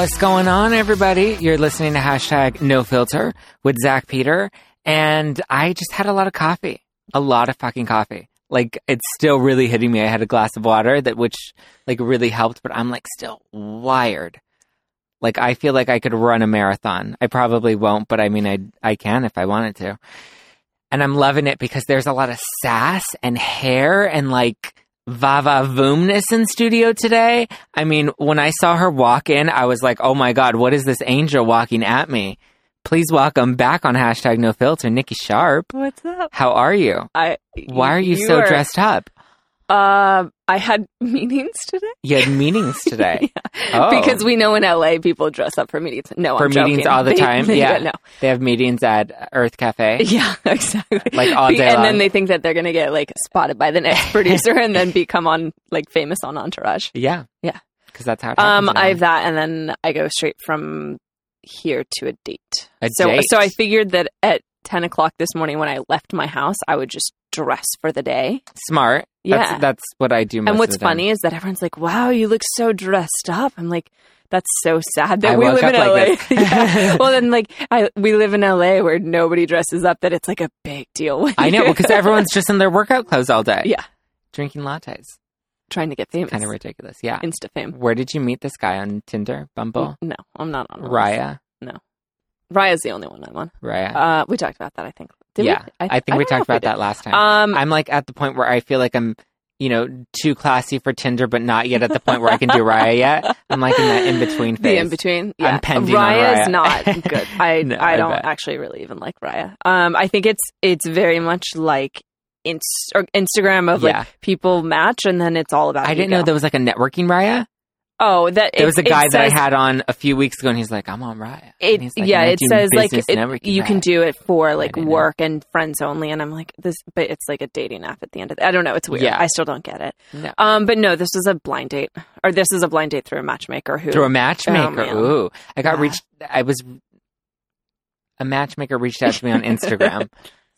What's going on, everybody? You're listening to hashtag no filter with Zack Peter. And I just had a lot of coffee, a lot of fucking coffee. Like it's still really hitting me. I had a glass of water that, which like really helped, but I'm like still wired. Like I feel like I could run a marathon. I probably won't, but I mean, I, I can if I wanted to. And I'm loving it because there's a lot of sass and hair and like Vava Voomness in studio today. I mean, when I saw her walk in, I was like, oh my God, what is this angel walking at me? Please welcome back on hashtag no filter, Nikki Sharp. What's up? How are you? I. Why are you, so are- dressed up? Um, I had meetings today. You had meetings today. Oh. Because we know in LA people dress up for meetings. No, For I'm joking. meetings all the They- time? they- Yeah. no. They have meetings at Earth Cafe. Yeah, exactly. Like, all day and long. then they think that they're gonna get like spotted by the next producer and then become on like famous on Entourage. Yeah. Yeah. Because that's how it Um, I have that, and then I go straight from here to a date. A so, date. so I figured that at ten o'clock this morning when I left my house, I would just dress for the day. Smart. Yeah. That's, that's what I do most and what's of the time. funny is that everyone's like, "Wow, you look so dressed up." I'm like, "That's so sad that I we live in up LA." like. Yeah. Well, then like I we live in LA where nobody dresses up. That it's like a big deal. I know because everyone's just in their workout clothes all day. Yeah. Drinking lattes. trying to get famous. Kind of ridiculous. Yeah. Insta fame. Where did you meet this guy on Tinder, Bumble? No, I'm not on. Raya. No. Raya's the only one I'm on. Raya. Uh, we talked about that. I think. Did yeah. we? I, think we don't know talked about that last time. Um, I'm like at the point where I feel like I'm, you know, too classy for Tinder, but not yet at the point where I can do Raya yet. I'm like in that in between phase. the in between. Yeah, pending on Raya's Raya. not good. I No, I I don't bet. actually really even like Raya. Um, I think it's it's very much like Inst- or Instagram of Yeah. like people match and then it's all about. I didn't know there was like a networking Raya. Oh, that There it- was a guy that I had on a few weeks ago, and he's like, "I'm on Raya." It, And he's like, yeah, it says like it, you can do it for like didn't know. work and friends only, and I'm like this, but it's like a dating app at the end of. The, I don't know. It's weird. Yeah. I still don't get it. No. Um, but no, this is a blind date, or this is a blind date through a matchmaker who through a matchmaker. man. Ooh, I got Yeah. reached. I was a matchmaker reached out to me on Instagram.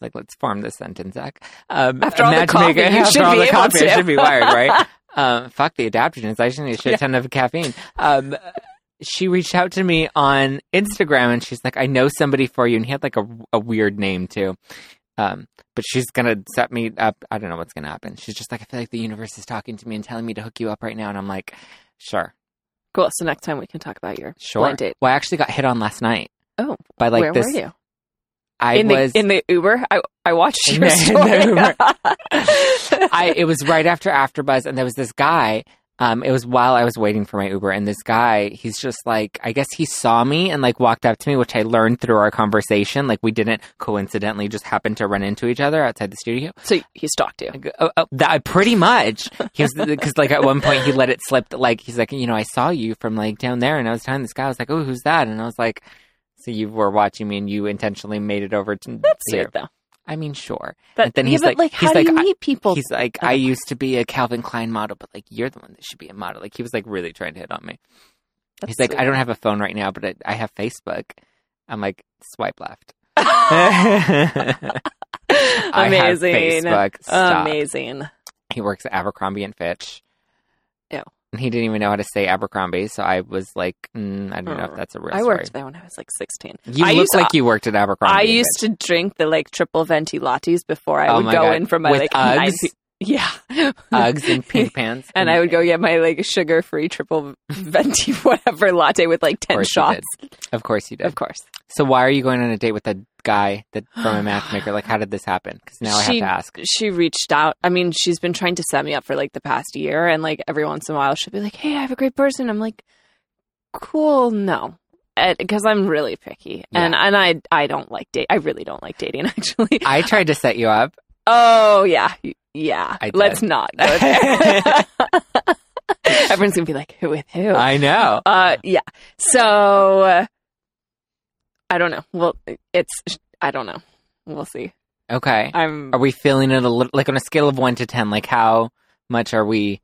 like, let's form this sentence, Zack. Um, After all the coffee, you after should all be the coffee, I should be wired, right? um, fuck the adaptogens. I just need a shit ton of caffeine. Um, she reached out to me on Instagram, and she's like, "I know somebody for you," and he had like a, a weird name too. Um, but she's gonna set me up. I don't know what's gonna happen. She's just like, I feel like the universe is talking to me and telling me to hook you up right now, and I'm like, sure. Cool. So next time we can talk about your Sure. blind date. Well, I actually got hit on last night Oh, by like where this. were you? I in was. the in the Uber. I I watched your the- in story. the I it was right after AfterBuzz, and there was this guy. Um, it was while I was waiting for my Uber, and this guy, he's just like, I guess he saw me and like walked up to me, which I learned through our conversation. Like we didn't coincidentally just happen to run into each other outside the studio. so he stalked you. Oh, oh, that pretty much. He was because like at one point he let it slip. that, Like he's like, you know, I saw you from like down there, and I was telling this guy, I was like, oh, who's that? And I was like, so you were watching me, and you intentionally made it over to That's here. sweet though. I mean, sure. But, And then yeah, he's like- like, he's how like, do you I- meet people? He's like, Oh. I used to be a Calvin Klein model, but like you're the one that should be a model. Like he was like really trying to hit on me. That's he's like. I don't have a phone right now, but I, I have Facebook. I'm like, swipe left. I have Amazing. Facebook. Stop. Amazing. He works at Abercrombie and Fitch. He didn't even know how to say Abercrombie, so I was like, mm, I don't know if Mm. that's a real I story. worked there when I was like 16. You I look used- like you worked at Abercrombie. I used to drink the like triple venti lattes before I Oh would go God. in for my With like Uggs? 90 yeah Uggs and pink pants, and I would go get my like sugar free triple venti whatever latte with like 10 course you shots. Of course you did. Of course. So why are you going on a date with a guy that from a matchmaker? Like, how did this happen? Because now I have She- to ask. She reached out. I mean, she's been trying to set me up for like the past year and like every once in a while she'll be like, "Hey, I have a great person." I'm like, "Cool, no." Because I'm really picky, and and I I don't like date. I really don't like dating. Actually, I tried to set you up. Oh yeah, yeah. Let's not. Everyone's gonna be like, "Who with who?" I know. uh, yeah. So uh, I don't know. Well, it's I don't know. We'll see. Okay. I'm Are we feeling it a little like on a scale of one to ten? Like, how much are we?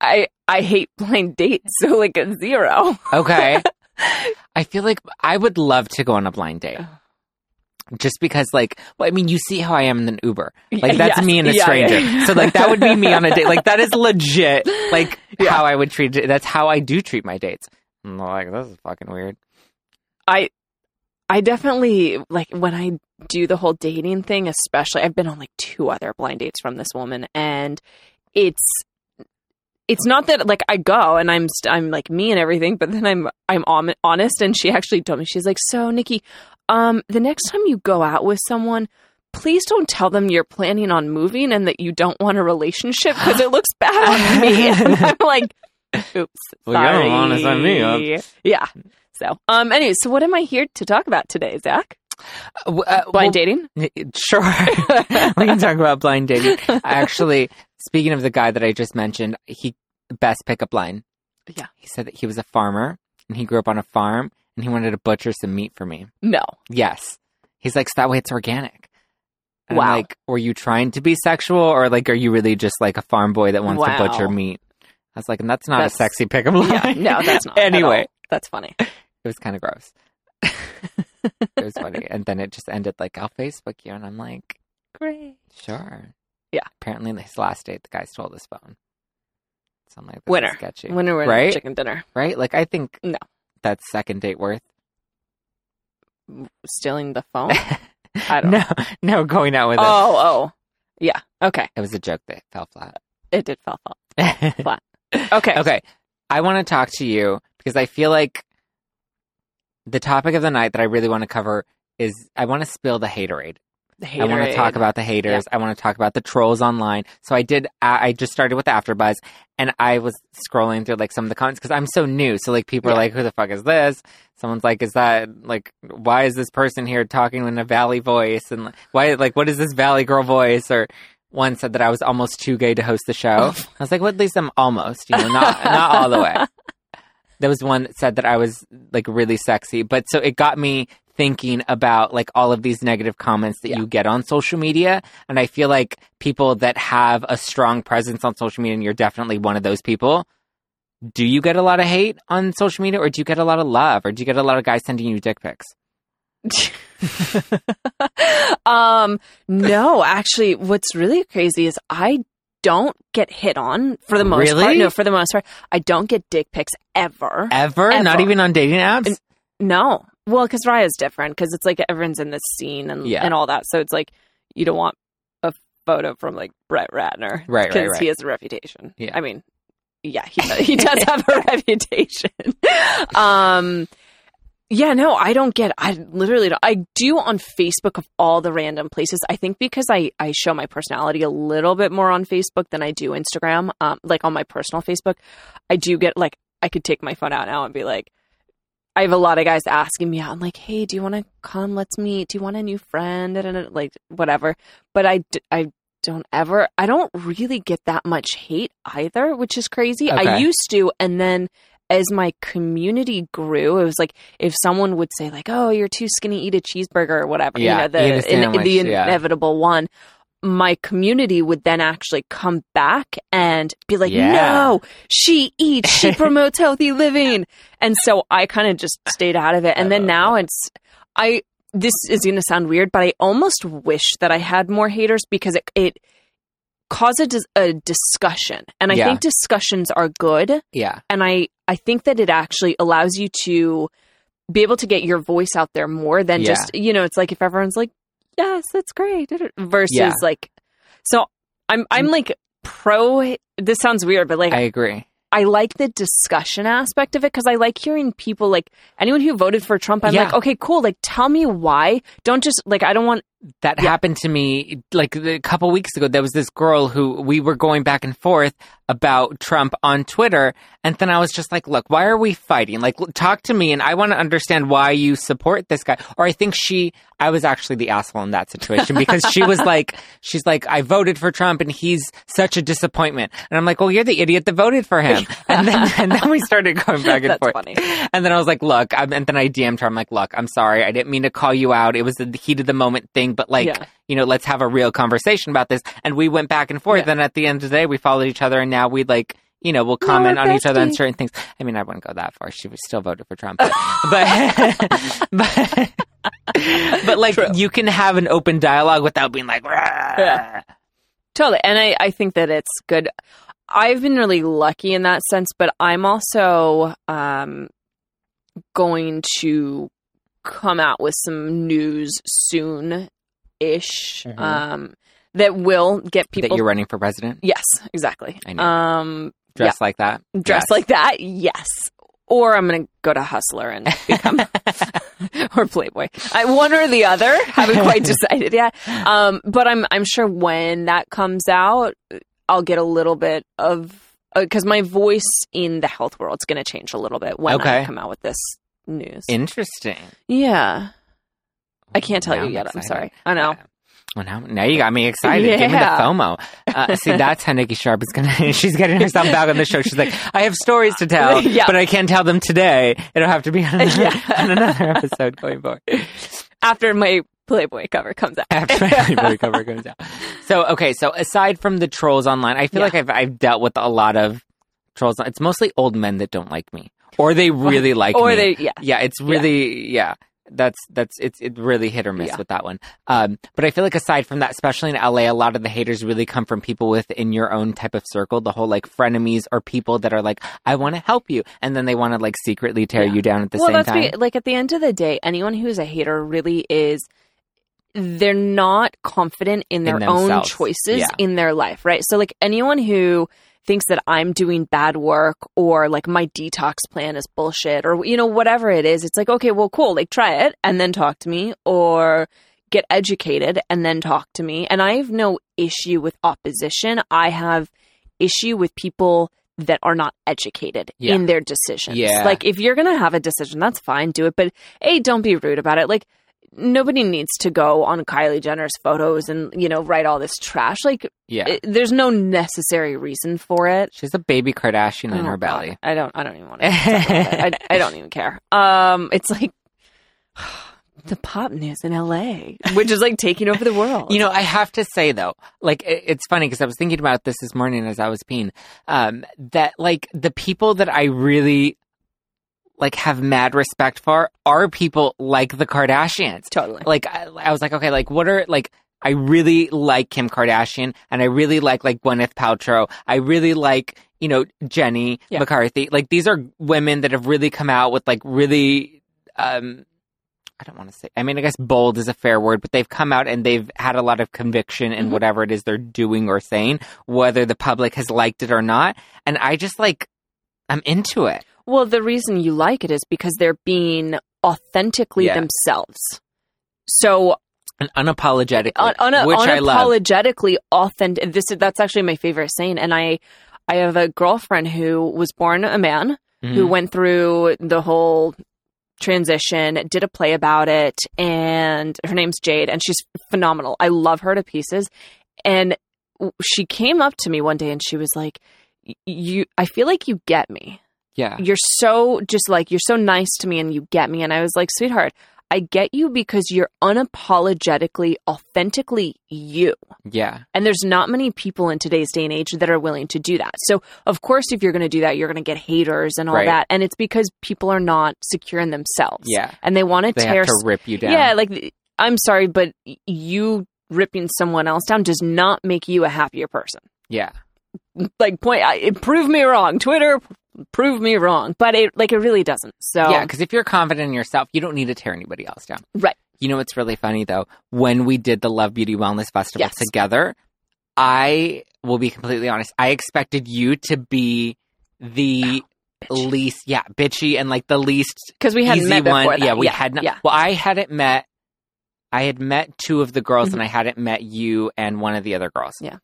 I I hate blind dates, so like a zero. Okay. I feel like I would love to go on a blind date. Just because, like, well, I mean, you see how I am in an Uber. Like, that's Yes. me and a Yeah, stranger. yeah. So, like, that would be me on a date. Like, that is legit. Like, Yeah. how I would treat it. That's how I do treat my dates. I'm like, this is fucking weird. I I definitely like when I do the whole dating thing, especially I've been on like two other blind dates from this woman and it's it's not that like I go and I'm st- I'm like me and everything, but then I'm I'm hon- honest and she actually told me she's like, "So, Nikki, um the next time you go out with someone, please don't tell them you're planning on moving and that you don't want a relationship because it looks bad on me." And I'm like, "Oops, Well, you're sorry." honest on me, huh? Yeah. So, um anyway, so what am I here to talk about today, Zack? Uh, uh, Blind dating? well, Sure. we can talk about blind dating. Actually, speaking of the guy that I just mentioned, he best pickup line. Yeah. He said that he was a farmer and he grew up on a farm and he wanted to butcher some meat for me. No. Yes. He's like, so that way it's organic. And Wow. I'm like, were you trying to be sexual or like, are you really just like a farm boy that wants to butcher meat? I was like, and that's not That's- a sexy pickup line. Yeah, no, that's not. anyway, that's funny. it was kind of gross. it was funny. And then it just ended like, I'll Facebook you. And I'm like, Great. sure. Yeah. Apparently, his last date, the guy stole his phone. So I'm like, Winner. sketchy. Winner, winner, Right? chicken dinner. Right? Like, I think No. That's second date worth. Stealing the phone. I don't no, no, going out with him. oh, oh, yeah. Okay, It was a joke that fell flat. it did fall flat. flat. Okay, Okay. I want to talk to you because I feel like the topic of the night that I really want to cover is I want to spill the haterade. I want to talk about the haters. I want to talk about the trolls online. So I did. I I just started with AfterBuzz, and I was scrolling through like some of the comments because I'm so new. So like people are like, "Who the fuck is this?" Someone's like, "Is that like why is this person here talking in a valley voice?" And like, why like what is this valley girl voice? Or one said that I was almost too gay to host the show. I was like, well, at least I'm almost, you know, not not all the way. There was one that said that I was like really sexy, but so it got me thinking about like all of these negative comments that Yeah. you get on social media, and I feel like people that have a strong presence on social media, and you're definitely one of those people. Do you get a lot of hate on social media, or do you get a lot of love, or do you get a lot of guys sending you dick pics? um, no, actually, what's really crazy is I don't get hit on for the most Really? part. No, for the most part, I don't get dick pics ever. Ever? Ever. Not even on dating apps? No, well, because Raya's different because it's like everyone's in this scene and Yeah. and all that. So it's like you don't want a photo from like Brett Ratner, Right, right, Because right. he has a reputation. Yeah. I mean, yeah, he does, he does have a reputation. Um, yeah, no, I don't get. I literally don't. I do on Facebook of all the random places. I think because I I show my personality a little bit more on Facebook than I do Instagram. Um, like on my personal Facebook, I do get like I could take my phone out now and be like. I have a lot of guys asking me out. I'm like, hey, do you want to come? Let's meet. Do you want a new friend? And like, whatever. But I, d- I don't ever, I don't really get that much hate either, which is crazy. I used to. And then as my community grew, it was like if someone would say, like, oh, you're too skinny, eat a cheeseburger or whatever, Yeah, you know, the, in, the yeah. inevitable one. My community would then actually come back and be like, Yeah. no, she eats, she promotes healthy living. And so I kind of just stayed out of it. And I then now it's, I, this is going to sound weird, but I almost wish that I had more haters because it, it causes a discussion. And I Yeah. think discussions are good. Yeah. And I, I think that it actually allows you to be able to get your voice out there more than Yeah. just, you know, it's like if everyone's like, yes, that's great versus Yeah. like, so I'm, I'm mm. like pro, this sounds weird, but like, I agree. I like the discussion aspect of it because I like hearing people like anyone who voted for Trump. I'm Yeah. like, okay, cool. Like, tell me why. Don't just like I don't want. That happened to me like a couple weeks ago. There was this girl who we were going back and forth about Trump on Twitter, and then I was just like, "Look, why are we fighting? Like, talk to me, and I want to understand why you support this guy." Or I think she, I was actually the asshole in that situation because she was like, she's like, "I voted for Trump, and he's such a disappointment," and I'm like, "Well, you're the idiot that voted for him," and then and then we started going back and That's forth. funny. And then I was like, look, I'm, and then I DM'd her. I'm like, look, I'm sorry. I didn't mean to call you out. It was the heat of the moment thing, but like, Yeah. you know, let's have a real conversation about this. And we went back and forth. Yeah. And at the end of the day, we followed each other. And now we like, you know, we'll comment we're on each other on certain things. I mean, I wouldn't go that far. She was still voted for Trump, but, but, but, but, like, True. you can have an open dialogue without being like, Yeah. Totally. And I, I think that it's good. I've been really lucky in that sense, but I'm also, um, going to come out with some news soon ish Mhm. um, that will get people. that you're running for president, yes, exactly. I know. Um, dressed like that, Dress Yes. like that, yes. Or I'm going to go to Hustler and become, or Playboy. I, one or the other. Haven't quite decided yet. Um, but I'm I'm sure when that comes out, I'll get a little bit of because my voice in the health world is going to change a little bit when Okay. I come out with this news. Interesting. yeah, I can't tell Now you yet. I'm sorry. I know. Well, now, now you got me excited. Give me the FOMO. Uh, see, that's how Nikki Sharp is gonna. She's getting herself back on the show. She's like, I have stories to tell, Yeah. but I can't tell them today. It'll have to be on another, Yeah. on another episode going forward After my Playboy cover comes out. after my Playboy cover goes out. So, okay, so aside from the trolls online, I feel Yeah. like I've I've dealt with a lot of trolls. It's mostly old men that don't like me, or they really like or me. they, yeah. yeah it's really yeah, that's that's it's it really hit or miss Yeah. with that one um but i feel like aside from that especially in la a lot of the haters really come from people within your own type of circle the whole like frenemies or people that are like i want to help you and then they want to like secretly tear Yeah. you down at the well, same that's time be- like at the end of the day, anyone who's a hater really is. They're not confident in their own choices Yeah. in their life, right? So, like anyone who thinks that I'm doing bad work or like my detox plan is bullshit or you know whatever it is, it's like okay, well, cool, like try it and then talk to me or get educated and then talk to me. And I have no issue with opposition. I have issue with people that are not educated Yeah. in their decisions. Yeah. Like if you're going to have a decision, that's fine, do it, but A, don't be rude about it. Like nobody needs to go on Kylie Jenner's photos and, you know, write all this trash. Like yeah it, there's no necessary reason for it. she's a baby kardashian in Oh, her belly God. I don't I don't even want to I, I don't even care. Um it's like the pop news in LA, which is like taking over the world. You know, I have to say though, like it, it's funny because I was thinking about this this morning as I was peeing. Um, that like the people that I really like have mad respect for are people like the Kardashians. totally. Like I, I was like, okay, like what are like I really like Kim Kardashian and I really like like Gwyneth Paltrow. I really like you know Jenny Yeah. McCarthy. Like these are women that have really come out with like really. um I don't want to say. I mean, I guess bold is a fair word, but they've come out and they've had a lot of conviction in Mhm. whatever it is they're doing or saying, whether the public has liked it or not. And I just like, I'm into it. Well, the reason you like it is because they're being authentically Yeah. themselves. So And unapologetically, un- un- which I love. unapologetically authentic. This is that's actually my favorite saying. And I, I have a girlfriend who was born a man who Mhm. went through the whole transition, did a play about it, and her name's Jade, and she's phenomenal. I love her to pieces. And she came up to me one day and she was like, "You, I feel like you get me." Yeah, you're so just like you're so nice to me and you get me. And i was like sweetheart i get you because you're unapologetically authentically you. Yeah, and there's not many people in today's day and age that are willing to do that. So of course if you're going to do that you're going to get haters and all Right. that. And it's because people are not secure in themselves. Yeah. and they want to They tear have to rip you down. yeah like i'm sorry but you ripping someone else down does not make you a happier person. Yeah. like point I, prove me wrong. Twitter prove me wrong but it like it really doesn't so Yeah, because if you're confident in yourself, you don't need to tear anybody else down. Right. You know what's really funny though? When we did the Love Beauty Wellness Festival Yes. together, I will be completely honest. I expected you to be the Bitchy. least, yeah, bitchy and like the least because we hadn't easy met one. that. Yeah, we yeah, had not. Yeah, Well, I hadn't met. I had met two of the girls, Mhm. and I hadn't met you and one of the other girls. Yeah.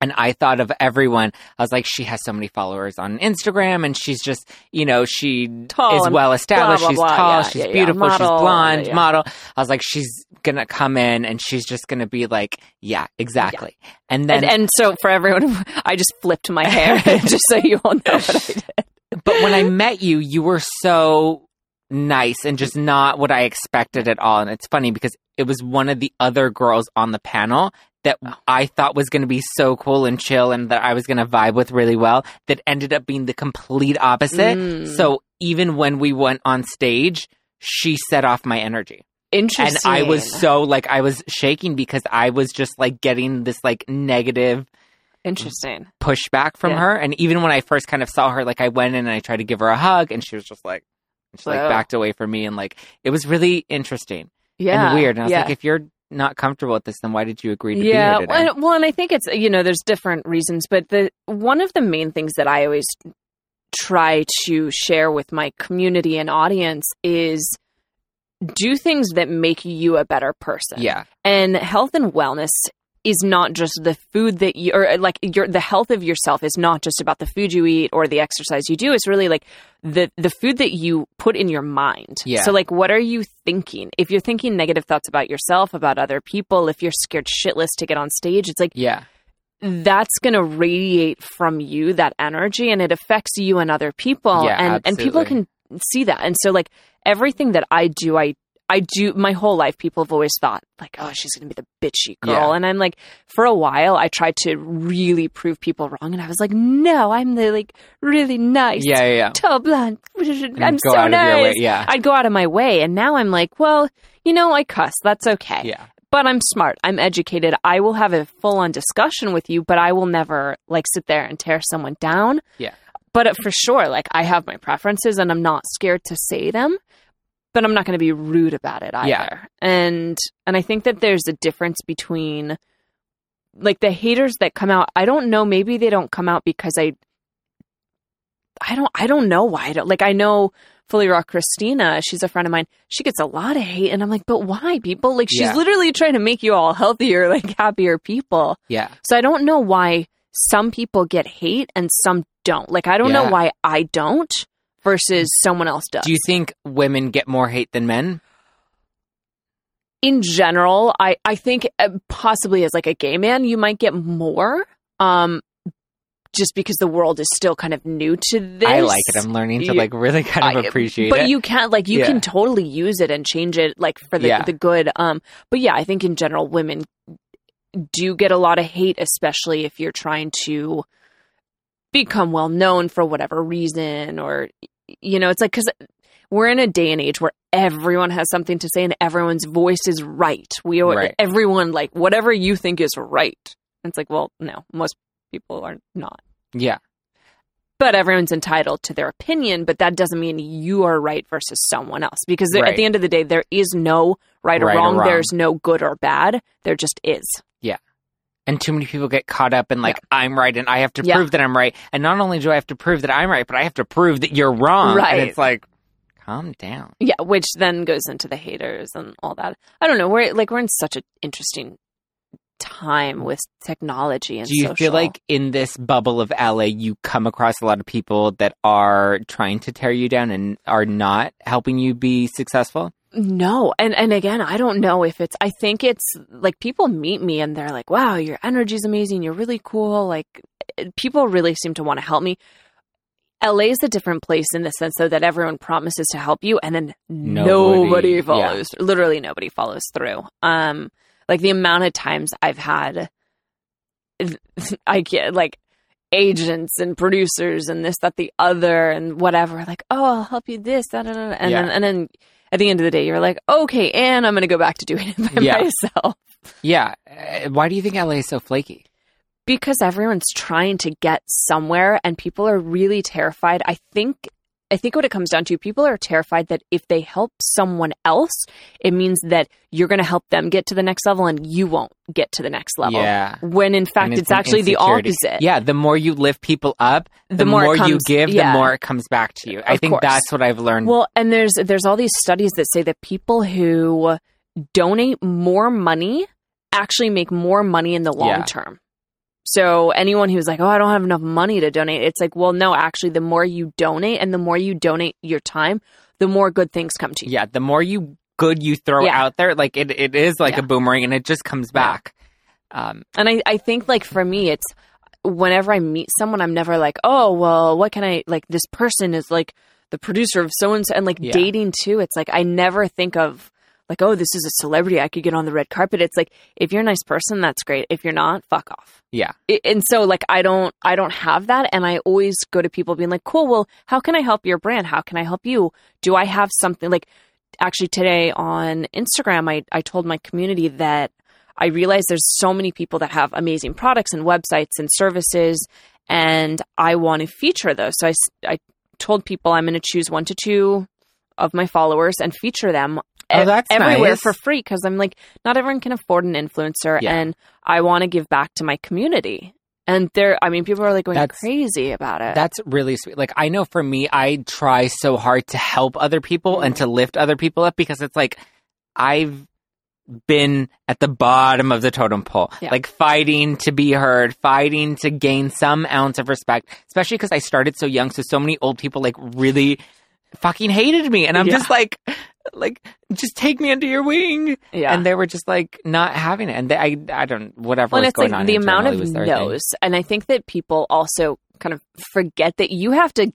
And I thought of everyone. I was like, she has so many followers on Instagram, and she's just, you know, she Tall is well established. blah, she's blah, tall. yeah, she's yeah, yeah. beautiful. she's blonde. Model. I was like, she's gonna come in, and she's just gonna be like, yeah, exactly. And then, and, and so for everyone, I just flipped my hair just so you all know what I did. but when I met you, you were so nice and just not what I expected at all. And it's funny because it was one of the other girls on the panel that Oh. I thought was going to be so cool and chill and that I was going to vibe with really well that ended up being the complete opposite. Mm. So even when we went on stage, she set off my energy. Interesting. And I was so like, I was shaking because I was just like getting this like negative interesting. pushback from Yeah. her. And even when I first kind of saw her, like I went in and I tried to give her a hug, and she was just like, she like backed away from me and like it was really interesting Yeah. and weird. And I was yeah. like, if you're not comfortable with this, then why did you agree to yeah, be here today? well, well, and I think it's you know there's different reasons, but the one of the main things that I always try to share with my community and audience is do things that make you a better person. yeah. And health and wellness is not just the food that you or uh, like your the health of yourself is not just about the food you eat or the exercise you do. It's really like the the food that you put in your mind. Yeah. So like what are you thinking? If you're thinking negative thoughts about yourself, about other people, if you're scared shitless to get on stage, it's like Yeah. that's going to radiate from you that energy and it affects you and other people Yeah, and and people can see that and so like everything that i do i i do my whole life people have always thought like oh she's going to be the bitchy girl Yeah. and i'm like for a while i tried to really prove people wrong and i was like no i'm the like really nice Yeah. Yeah. yeah. tall blonde And i'm so out of your way. nice Yeah. i'd go out of my way and now i'm like well you know i cuss that's okay yeah. but I'm smart. I'm educated. I will have a full on discussion with you, but I will never like sit there and tear someone down. Yeah. But for sure, like I have my preferences and I'm not scared to say them, but I'm not going to be rude about it either. Yeah. And and I think that there's a difference between like the haters that come out. I don't know, maybe they don't come out because I I don't I don't know why I don't like I know FullyRaw Kristina, she's a friend of mine. She gets a lot of hate and I'm like, "But why, people? Like she's Yeah. literally trying to make you all healthier, like happier people." Yeah. So I don't know why some people get hate and some don't. Like I don't know why I don't versus someone else does. Do you think women get more hate than men? in general, I I think uh, possibly as like a gay man, you might get more. Um just because the world is still kind of new to this. I like it. I'm learning to like really kind of I- appreciate but it. But you can't like you Yeah. can totally use it and change it like for the Yeah. the good um but yeah i think in general women do get a lot of hate especially if you're trying to become well known for whatever reason or you know it's like cuz we're in a day and age where everyone has something to say and everyone's voice is right we are Right. everyone like whatever you think is right it's like well no most people are not yeah. but everyone's entitled to their opinion but that doesn't mean you are right versus someone else because there- at the end of the day there is no right or, Right or wrong. wrong. there's no good or bad there just is And too many people get caught up in like I'm right and I have to Yeah. prove that I'm right. And not only do I have to prove that I'm right, but I have to prove that you're wrong. Right. And it's like, calm down. yeah which then goes into the haters and all that i don't know we're like we're in such an interesting time with technology and Do you social. feel like in this bubble of LA, you come across a lot of people that are trying to tear you down and are not helping you be successful? No. And and again, I don't know if it's I think it's like people meet me and they're like, "Wow, your energy's amazing. You're really cool." Like people really seem to want to help me. LA is a different place in the sense though that everyone promises to help you and then Nobody- nobody, yeah. follows. Literally nobody follows through. Um like the amount of times I've had I get like agents and producers and this, that, the other, and whatever. Like, oh, I'll help you this, da, da, da. and Yeah. then and then at the end of the day, you're like, okay, and I'm going to go back to doing it by Yeah. myself Yeah. Uh, Why do you think LA is so flaky? because everyone's trying to get somewhere, and people are really terrified. I think. I think what it comes down to, people are terrified that if they help someone else, it means that you're going to help them get to the next level and you won't get to the next level. Yeah. When in fact, it's, an actually the opposite. Yeah, the more you lift people up, the, The more more, it you give, yeah. the more it comes back to you. I Of think course. that's what I've learned. Well, and there's there's all these studies that say that people who donate more money actually make more money in the long Yeah. term. So anyone who's like, "Oh, I don't have enough money to donate," it's like, well, no, actually, the more you donate and the more you donate your time, the more good things come to you. yeah, the more you good you throw Yeah. out there, like it, it is like Yeah. a boomerang and it just comes Yeah. back. Um, And I, I think like for me, it's whenever I meet someone, I'm never like, oh, well, what can I like? This person is like the producer of so and so, and like Yeah. dating too. It's like I never think of like, oh, this is a celebrity. I could get on the red carpet. It's like if you're a nice person, that's great. If you're not, fuck off. yeah. I- and so like I don't I don't have that and I always go to people being like, "Cool, well, how can I help your brand? How can I help you? Do I have something like actually today on Instagram I I told my community that I realize there's so many people that have amazing products and websites and services and I want to feature those. So I, I told people I'm going to choose 1 to 2 of my followers and feature them Oh, ev- everywhere nice. for free because I'm like, not everyone can afford an influencer, Yeah. and I want to give back to my community. And there, I mean, people are like going That's- crazy about it. That's really sweet. Like I know for me, I try so hard to help other people and to lift other people up because it's like I've been at the bottom of the totem pole, Yeah. like fighting to be heard, fighting to gain some ounce of respect, especially because I started so young. So, so many old people like really fucking hated me. And I'm Yeah. just like, like, just take me under your wing. yeah. And they were just like not having it. And they, I, I don't, whatever Well, was it's going like on. the amount of thing. no's, and I think that people also kind of forget that you have to,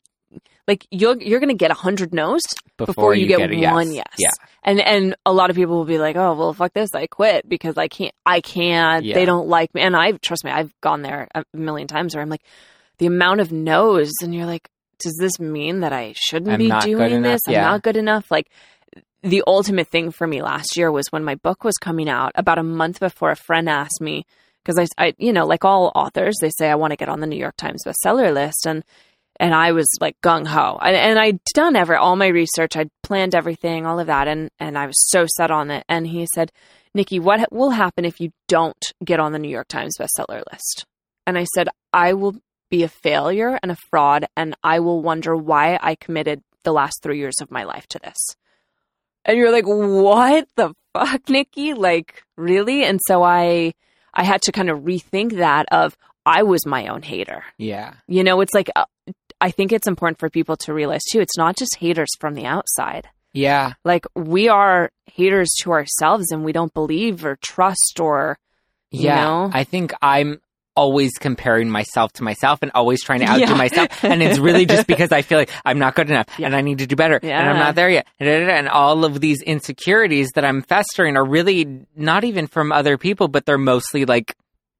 like, you're you're going to get a hundred no's before, you, get, a yes. one yes. Yeah. And and a lot of people will be like, oh well, fuck this, I quit because I can't, I can't. Yeah. They don't like me, and I trust me, I've gone there a million times where I'm like, the amount of no's, and you're like, does this mean that I shouldn't I'm be doing enough? this? I'm not good enough. Like the ultimate thing for me last year was when my book was coming out. About a month before, a friend asked me because I, I, you know, like all authors, they say I want to get on the New York Times bestseller list, and and I was like gung ho, and, and I'd done ever all my research, I'd planned everything, all of that, and and I was so set on it. And he said, "Nikki, what ha- will happen if you don't get on the New York Times bestseller list?" And I said, "I will be a failure and a fraud, and I will wonder why I committed the last three years of my life to this." And you're like, "What the fuck, Nikki? Like, really?" And so I I had to kind of rethink that of I was my own hater. Yeah. You know, it's like uh, I think it's important for people to realize too. It's not just haters from the outside. Yeah. Like we are haters to ourselves, and we don't believe or trust or you Yeah, know? I think I'm always comparing myself to myself and always trying to outdo Yeah. myself. And it's really just because I feel like I'm not good enough Yeah. and I need to do better and I'm not there yet. And all of these insecurities that I'm festering are really not even from other people, but they're mostly like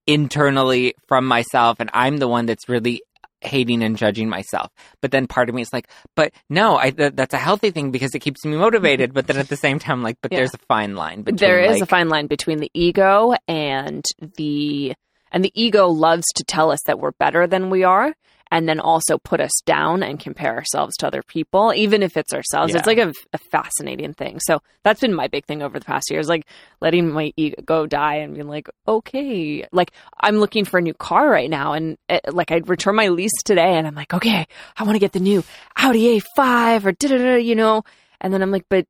internally from myself. And I'm the one that's really hating and judging myself. But then part of me is like, but no, I, th- that's a healthy thing because it keeps me motivated. But then at the same time, like, but Yeah. there's a fine line between there is like, a fine line between the ego and the and the ego loves to tell us that we're better than we are and then also put us down and compare ourselves to other people even if it's ourselves. Yeah. it's like a, a fascinating thing. So that's been my big thing over the past years like letting my ego die and being like okay. Like i'm looking for a new car right now and uh, like I'd return my lease today and i'm like okay i want to get the new audi a5 or da da da you know? And then i'm like but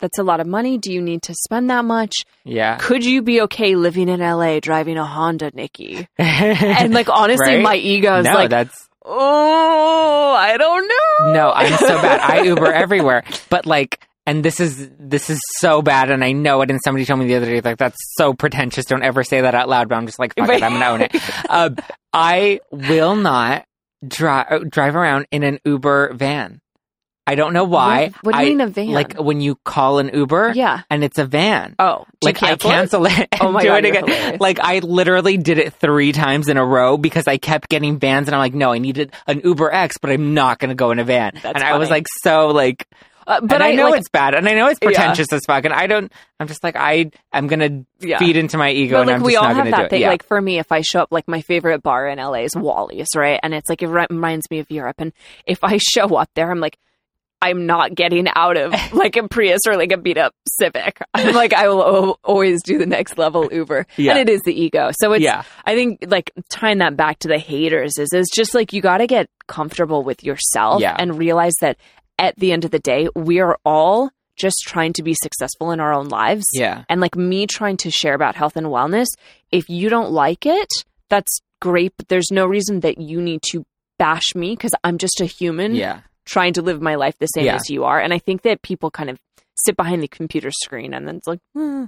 that's a lot of money. Do you need to spend that much? yeah. Could you be okay living in LA driving a Honda, Nikki? And like honestly, Right? my ego is no, like, that's oh, I don't know. no. I'm so bad. I Uber everywhere, but like, and this is this is so bad, and I know it. And somebody told me the other day, like, that's so pretentious. Don't ever say that out loud. But I'm just like, fuck it, I'm gonna own it. Uh, I will not drive drive around in an Uber van. I don't know why. What, what do you I- mean a van? Like when you call an Uber, yeah. and it's a van. Oh, like I cancel it? it and Oh my do God, it again. hilarious. Like I literally did it three times in a row because I kept getting vans, and I'm like, no, I needed an Uber X, but I'm not going to go in a van. That's and I was like, so like, Uh, but I, I, know like, it's bad, and I know it's Yeah. pretentious as fuck, and I don't. I'm just like, I am gonna Yeah. feed into my ego, But and like I'm we just all not have gonna do that it. thing. Yeah. Like for me, if I show up, like my favorite bar in LA is Wally's, right? And it's like it reminds me of Europe. And if I show up there, I'm like, I'm not getting out of like a Prius or like a beat up Civic. I'm like, I will o- always do the next level Uber, Yeah. and it is the ego. So it's yeah, I think like tying that back to the haters is is just like you got to get comfortable with yourself Yeah. and realize that at the end of the day, we are all just trying to be successful in our own lives. yeah, And like me trying to share about health and wellness, if you don't like it, that's great, but there's no reason that you need to bash me because I'm just a human yeah. Trying to live my life the same Yeah. as you are. And I think that people kind of sit behind the computer screen and then it's like, hmm.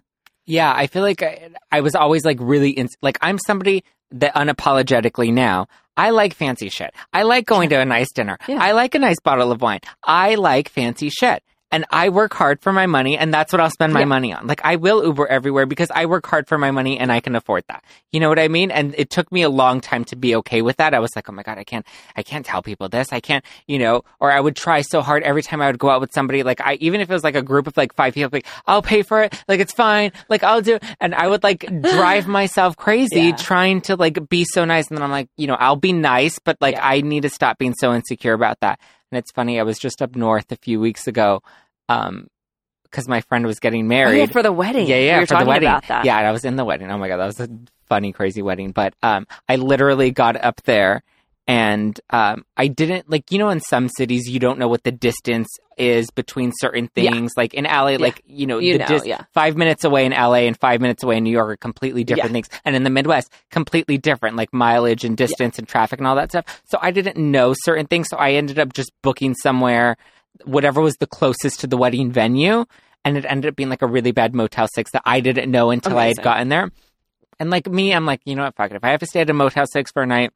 Yeah, I feel like I, I was always like really in, like I'm somebody that unapologetically now I like fancy shit. I like going to a nice dinner. Yeah. I like a nice bottle of wine. I like fancy shit. And I work hard for my money and that's what I'll spend my Yeah. money on. Like I will Uber everywhere because I work hard for my money and I can afford that. You know what I mean? And it took me a long time to be okay with that. I was like, "Oh my god, I can't I can't tell people this. I can't, you know, or I would try so hard every time I would go out with somebody like I even if it was like a group of like 5 people like I'll pay for it. Like it's fine. Like I'll do and I would like drive myself crazy Yeah. trying to like be so nice and then I'm like, you know, I'll be nice, but like Yeah. I need to stop being so insecure about that. And it's funny, I was just up north a few weeks ago um, because my friend was getting Oh, married. yeah, for the wedding. Yeah, yeah, we were for talking the wedding. about that. Yeah, and I was in the wedding. Oh my god, that was a funny, crazy wedding. But um, I literally got up there, and um, I didn't like you know in some cities you don't know what the distance is between certain Yeah. things. Like in LA, like you know, You the know, dis- yeah. five minutes away in LA and five minutes away in New York are completely different Yeah. things, and in the Midwest, completely different, like mileage and distance and traffic and all that stuff. So I didn't know certain things, so I ended up just booking somewhere, whatever was the closest to the wedding venue and it ended up being like a really bad Motel Six that I didn't know until I had gotten there. And like me, I'm like, you know what, fuck it. If I have to stay at a Motel Six for a night,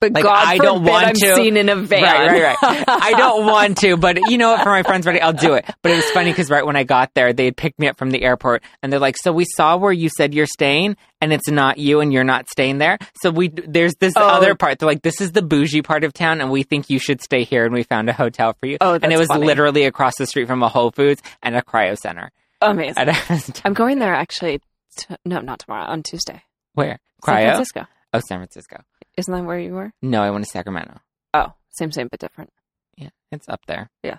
But Like, God I don't forbid want I'm to. seen in a van. right, right, right. I don't want to, but you know what, for my friend's wedding, I'll do it. But it was funny because right when I got there, they had picked me up from the airport, and they're like, "So we saw where you said you're staying, and it's not you, and you're not staying there. So we there's this Oh. other part. They're like, this is the bougie part of town, and we think you should stay here, and we found a hotel for you. Oh, and it was funny. literally across the street from a Whole Foods and a cryo center. Amazing. And I'm going there actually. T- no, not tomorrow. On Tuesday. Where? San Francisco. Oh, San Francisco. Isn't that where you were? No, I went to Sacramento. Oh, same, same, but different. Yeah, it's up there. Yeah.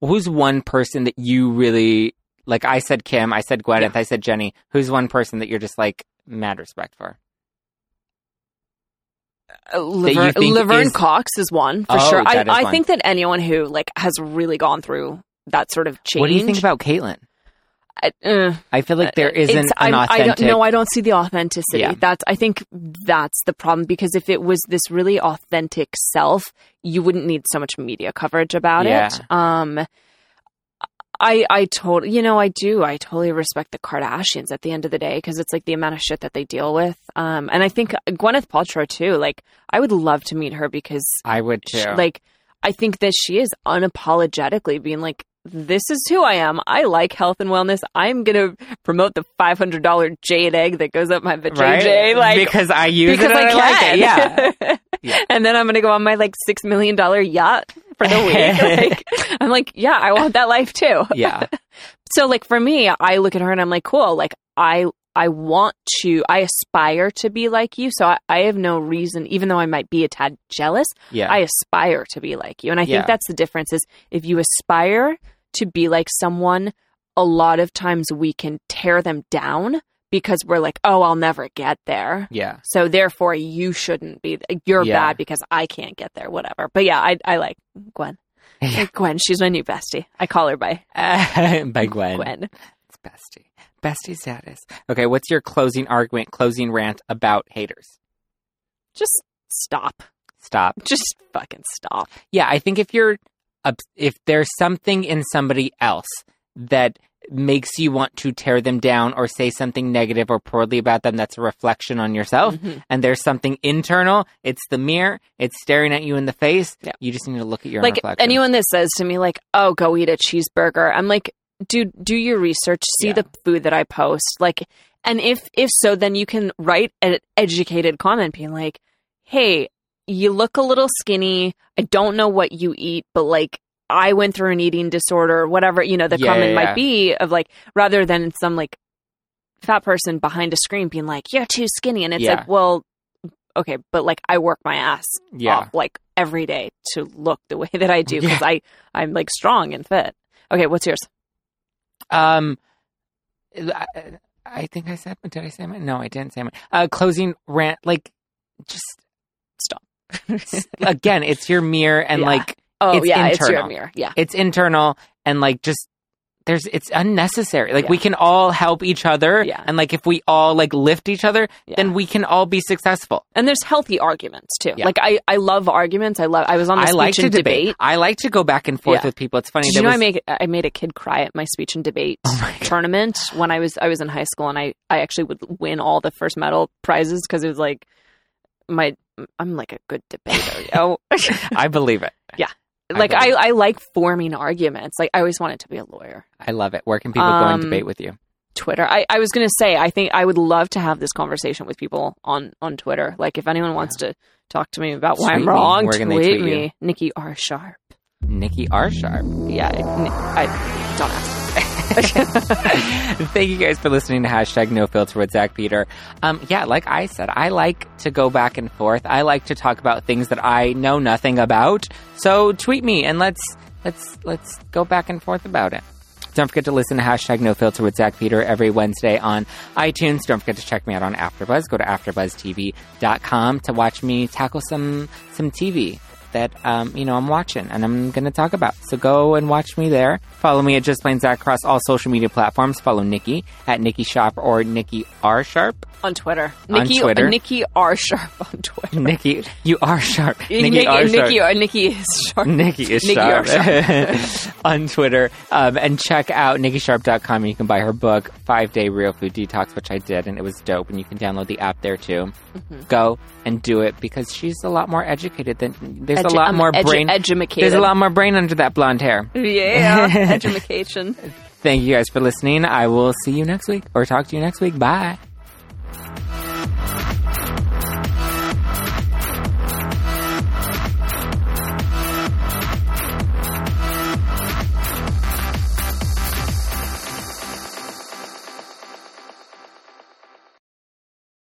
Who's one person that you really like? I said Kim, I said Gwyneth, Yeah. I said Jenny. Who's one person that you're just like mad respect for? Uh, you Laverne, is- Cox is one for Oh, sure. I, I think that anyone who like has really gone through that sort of change. What do you think about Caitlyn? I, uh, I feel like there It's- isn't an I, I don't, no, I don't see the authenticity. Yeah. That's I think that's the problem because if it was this really authentic self, you wouldn't need so much media coverage about Yeah. it. Um, I I totally you know I do I totally respect the Kardashians at the end of the day because it's like the amount of shit that they deal with. Um, and I think Gwyneth Paltrow too. Like I would love to meet her because I would too. she- like I think that she is unapologetically being like this is who I am. I like health and wellness. I'm gonna promote the five hundred dollar jade egg that goes up my vajayjay, right? like because I use because it I I, like it. Yeah. Yeah. and then I'm gonna go on my like six million dollar yacht for the week. like, I'm like, yeah, I want that life too. yeah. So like for me, I look at her and I'm like, cool. Like I I want to I aspire to be like you. So I, I have no reason, even though I might be a tad jealous, Yeah. I aspire to be like you. And I Yeah. think that's the difference is if you aspire to be like someone, a lot of times we can tear them down because we're like, oh, I'll never get there. yeah. So therefore you shouldn't be you're Yeah. bad because I can't get there, whatever. But yeah, I I like Gwen. Yeah. Like Gwen, she's my new bestie. I call her by By Gwen. Gwen. It's bestie. Bestie status. Okay, what's your closing argument, closing rant about haters? Just stop. Stop. Just fucking stop. Yeah, I think if you're if there's something in somebody else that makes you want to tear them down or say something negative or poorly about them that's a reflection on yourself Mhm. and there's something internal it's the mirror it's staring at you in the face Yeah. you just need to look at your own Like reflection anyone that says to me like, "Oh, go eat a cheeseburger." I'm like, "Dude, do your research, see Yeah. the food that I post." Like and if if so then you can write an educated comment being like, "Hey, you look a little skinny. I don't know what you eat, but like I went through an eating disorder, whatever, you know, the Yeah, comment yeah, might yeah. be of like rather than some like fat person behind a screen being like, "You're too skinny." And it's like, "Well, okay, but like I work my ass yeah off like every day to look the way that I do because I I'm like strong and fit. Okay, what's yours? um I, I think i said did i say mine no i didn't say mine uh closing rant like just Stop. again it's your mirror and Yeah. like oh It's yeah, it's your internal. mirror. Yeah, it's internal and like just there's it's unnecessary like Yeah. we can all help each other Yeah. and like if we all like lift each other yeah. then we can all be successful and there's healthy arguments too. Like I I love arguments. I love. I was on the i speech like to and debate. debate. i like to go back and forth with people it's funny Did there you know I make I made a kid cry at my speech and debate Oh tournament when I was I was in high school and I I actually would win all the first medal prizes because it was like my I'm like a good debater, yo. i believe it Yeah. like I believe I like forming arguments. Like I always wanted to be a lawyer. i love it where can people go and Um, debate with you Twitter. I, I was gonna say I think I would love to have this conversation with people on on Twitter. Like if anyone wants to talk to me about why Tweet I'm me. wrong, Where can they tweet tweet me, you? Nikki R Sharp. nikki r sharp Yeah, I, I don't ask. Thank you guys for listening to hashtag no filter with Zack Peter. Um, yeah, like I said, I like to go back and forth. I like to talk about things that I know nothing about. So tweet me and let's let's let's go back and forth about it. Don't forget to listen to hashtag No Filter with Zack Peter every Wednesday on iTunes. Don't forget to check me out on AfterBuzz. Go to AfterBuzzTV.com to watch me tackle some some TV that um, you know I'm watching and I'm going to talk about. So go and watch me there. Follow me at Just Plain Zack across all social media platforms. Follow Nikki at Nikki Sharp or Nikki R Sharp on Twitter. On Nikki, Twitter. Nikki R sharp on Twitter. Nikki, you are sharp. Nikki, Nikki, R sharp. Nikki, uh, Nikki is sharp. Nikki is Nikki sharp, R. on Twitter. Um, and check out nikkisharp.com. You can buy her book, Five Day Real Food Detox, which I did, and it was dope. And you can download the app there too. Mm-hmm. Go and do it because she's a lot more educated than there's Edu- a lot more edu- brain. edumacated. There's a lot more brain under that blonde hair. Yeah, education. Thank you guys for listening. I will see you next week or talk to you next week. Bye.